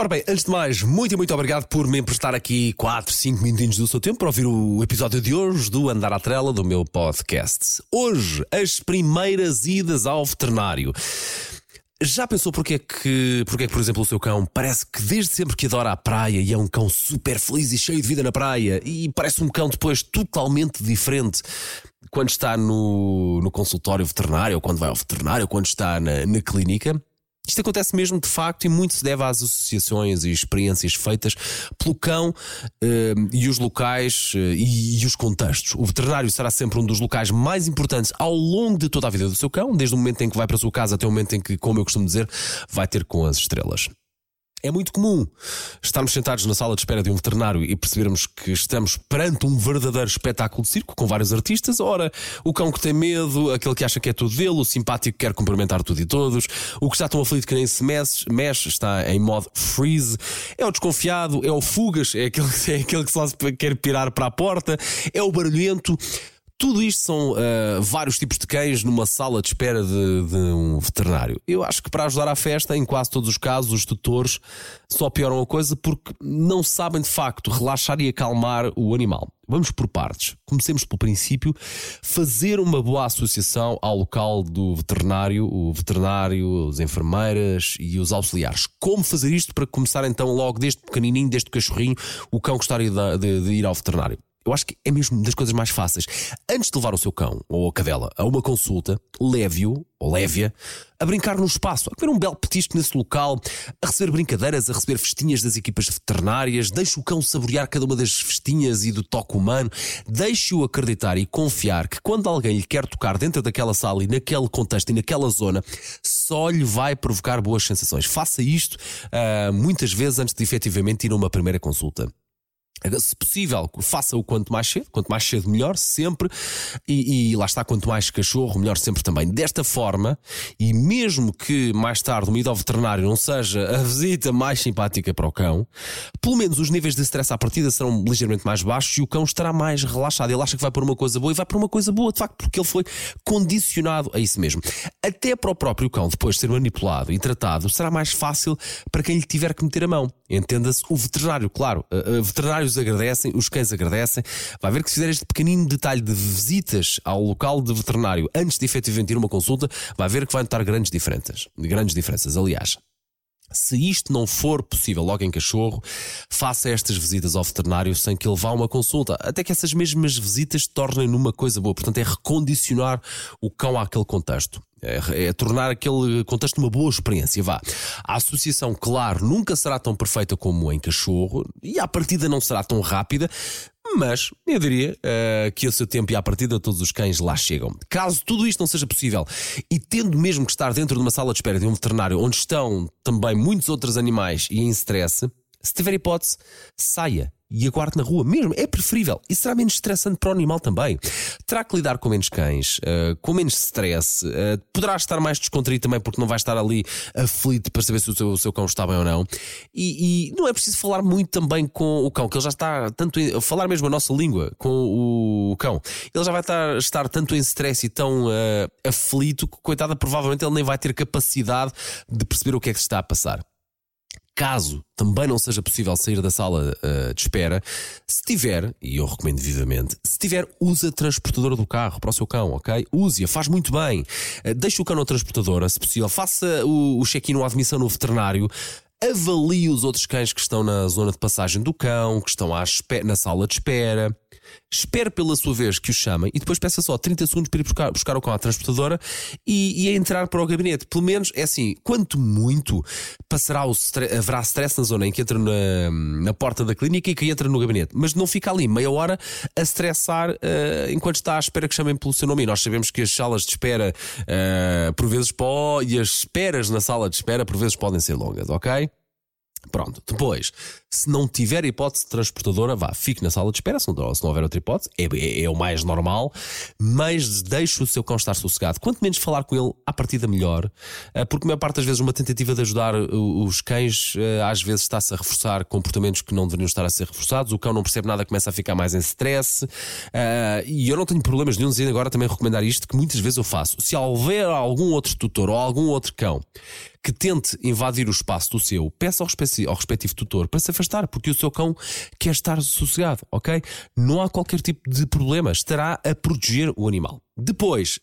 Ora bem, antes de mais, muito e muito obrigado por me emprestar aqui 4, 5 minutinhos do seu tempo para ouvir o episódio de hoje do Andar à Trela do meu podcast. Hoje, as primeiras idas ao veterinário. Já pensou porque é que, porque é que, por exemplo, o seu cão parece que desde sempre que adora a praia e é um cão super feliz e cheio de vida na praia e parece um cão depois totalmente diferente quando está no, no consultório veterinário ou quando vai ao veterinário ou quando está na, na clínica? Isto acontece mesmo de facto e muito se deve às associações e experiências feitas pelo cão eh, e os locais eh, e, e, os contextos. O veterinário será sempre um dos locais mais importantes ao longo de toda a vida do seu cão, desde o momento em que vai para a sua casa até o momento em que, como eu costumo dizer, vai ter com as estrelas. É muito comum estarmos sentados na sala de espera de um veterinário e percebermos que estamos perante um verdadeiro espetáculo de circo com vários artistas. Ora, o cão que tem medo, aquele que acha que é tudo dele, o simpático que quer cumprimentar tudo e todos, o que está tão aflito que nem se mexe, mexe está em modo freeze, é o desconfiado, é o fugas, é aquele, é aquele que só quer pirar para a porta, é o barulhento. Tudo isto são uh, vários tipos de cães numa sala de espera de, de, um veterinário. Eu acho que para ajudar à festa, em quase todos os casos, os tutores só pioram a coisa porque não sabem de facto relaxar e acalmar o animal. Vamos por partes. Comecemos pelo princípio. Fazer uma boa associação ao local do veterinário, o veterinário, as enfermeiras e os auxiliares. Como fazer isto para começar então logo desde pequenininho, desde o cachorrinho, o cão gostar de, de, de ir ao veterinário? Eu acho que é mesmo das coisas mais fáceis. Antes de levar o seu cão ou a cadela a uma consulta, leve-o ou leve-a a brincar no espaço, a comer um belo petisco nesse local, a receber brincadeiras, a receber festinhas das equipas veterinárias. Deixe o cão saborear cada uma das festinhas e do toque humano. Deixe-o acreditar e confiar que quando alguém lhe quer tocar dentro daquela sala e naquele contexto e naquela zona, só lhe vai provocar boas sensações. Faça isto uh, muitas vezes antes de efetivamente ir a uma primeira consulta. Se possível, faça o quanto mais cedo, quanto mais cedo melhor, sempre. E, e, lá está, quanto mais cachorro, melhor sempre também. Desta forma, e mesmo que mais tarde uma ida ao veterinário não seja a visita mais simpática para o cão, pelo menos os níveis de stress à partida serão ligeiramente mais baixos e o cão estará mais relaxado. Ele acha que vai por uma coisa boa e vai por uma coisa boa, de facto, porque ele foi condicionado a isso mesmo. Até para o próprio cão, depois de ser manipulado e tratado, será mais fácil para quem lhe tiver que meter a mão. Entenda-se o veterinário, claro. Uh, veterinários agradecem, os cães agradecem. Vai ver que se fizer este pequenino detalhe de visitas ao local de veterinário antes de efetivamente ir uma consulta, vai ver que vai notar grandes diferenças. Grandes diferenças, aliás. Se isto não for possível logo em cachorro, faça estas visitas ao veterinário sem que ele vá a uma consulta, até que essas mesmas visitas tornem numa coisa boa. Portanto, é recondicionar o cão àquele contexto. É, é, tornar aquele contexto uma boa experiência. Vá. A associação, claro, nunca será tão perfeita como em cachorro e à partida não será tão rápida, mas eu diria uh, que a seu tempo e à partida todos os cães lá chegam. Caso tudo isto não seja possível e tendo mesmo que estar dentro de uma sala de espera de um veterinário onde estão também muitos outros animais e em stress, se tiver hipótese, saia e aguarde na rua mesmo. É preferível e será menos estressante para o animal também. Terá que lidar com menos cães, uh, com menos stress, uh, poderá estar mais descontraído também porque não vai estar ali aflito para saber se o seu, o seu cão está bem ou não. E, e, não é preciso falar muito também com o cão, que ele já está tanto em, falar mesmo a nossa língua com o cão. Ele já vai estar, estar tanto em stress e tão uh, aflito que, coitada, provavelmente ele nem vai ter capacidade de perceber o que é que se está a passar caso também não seja possível sair da sala uh, de espera, se tiver, e eu recomendo vivamente, se tiver, use a transportadora do carro para o seu cão, ok? Use-a, faz muito bem. Uh, deixe o cão na transportadora, se possível, faça o, o check-in ou a admissão no veterinário. Avalie os outros cães que estão na zona de passagem do cão, que estão à na sala de espera espere pela sua vez que o chamem e depois peça só 30 segundos para ir buscar, buscar o cão à transportadora e, e entrar para o gabinete. Pelo menos é assim, quanto muito passará o haverá stress na zona em que entra na, na porta da clínica e que entra no gabinete, mas não fica ali meia hora a estressar uh, enquanto está à espera que chamem pelo seu nome. E nós sabemos que as salas de espera uh, por vezes e as esperas na sala de espera por vezes podem ser longas, ok? Pronto, depois, se não tiver hipótese de transportadora, vá, fique na sala de espera, se não, se não houver outra hipótese, é, é, é, o mais normal, mas deixe o seu cão estar sossegado. Quanto menos falar com ele, à partida melhor, eh, porque a maior parte das vezes uma tentativa de ajudar os cães, eh, às vezes está-se a reforçar comportamentos que não deveriam estar a ser reforçados, o cão não percebe nada, começa a ficar mais em stress, eh, e eu não tenho problemas nenhum e agora também recomendar isto, que muitas vezes eu faço. Se houver algum outro tutor ou algum outro cão que tente invadir o espaço do seu, peça ao, ao respectivo tutor para se afastar, porque o seu cão quer estar sossegado, ok? Não há qualquer tipo de problema, estará a proteger o animal. Depois,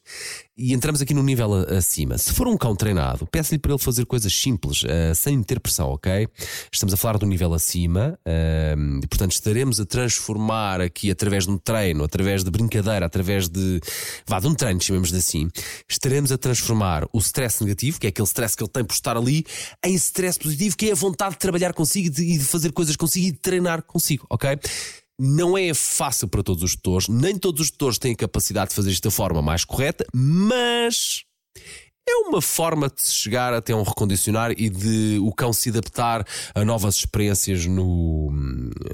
e entramos aqui no nível acima. Se for um cão treinado, peço-lhe para ele fazer coisas simples, uh, sem ter pressão, ok? Estamos a falar do nível acima, uh, e, portanto estaremos a transformar aqui através de um treino, através de brincadeira, através de. vá, de um treino, chamemos de assim. Estaremos a transformar o stress negativo, que é aquele stress que ele tem por estar ali, em stress positivo, que é a vontade de trabalhar consigo e de, de fazer coisas consigo e de treinar consigo, ok? Não é fácil para todos os tutores, nem todos os tutores têm a capacidade de fazer isto da forma mais correta, mas é uma forma de chegar até um recondicionar e de o cão se adaptar a novas experiências no,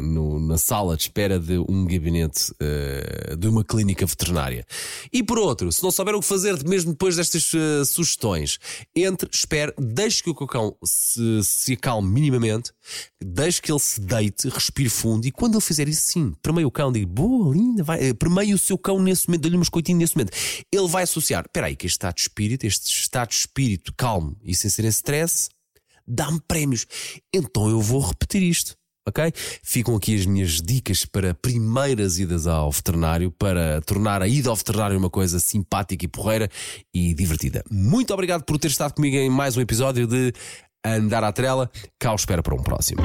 no na sala de espera de um gabinete uh, de uma clínica veterinária. E por outro, se não souber o que fazer mesmo depois destas uh, sugestões, entre, espere, deixe que o cão se, se acalme minimamente, deixe que ele se deite, respire fundo e quando ele fizer isso, sim, meio o cão, diga boa, linda, vai, eh, meio o seu cão nesse momento, dê-lhe umas coitinhas nesse momento. Ele vai associar, espera aí, que este estado de espírito, este estado de espírito calmo e sem ser em stress, dá-me prémios. Então eu vou repetir isto. Ok? Ficam aqui as minhas dicas para primeiras idas ao veterinário, para tornar a ida ao veterinário uma coisa simpática e porreira e divertida. Muito obrigado por ter estado comigo em mais um episódio de Andar à Trela. Cá espera para um próximo.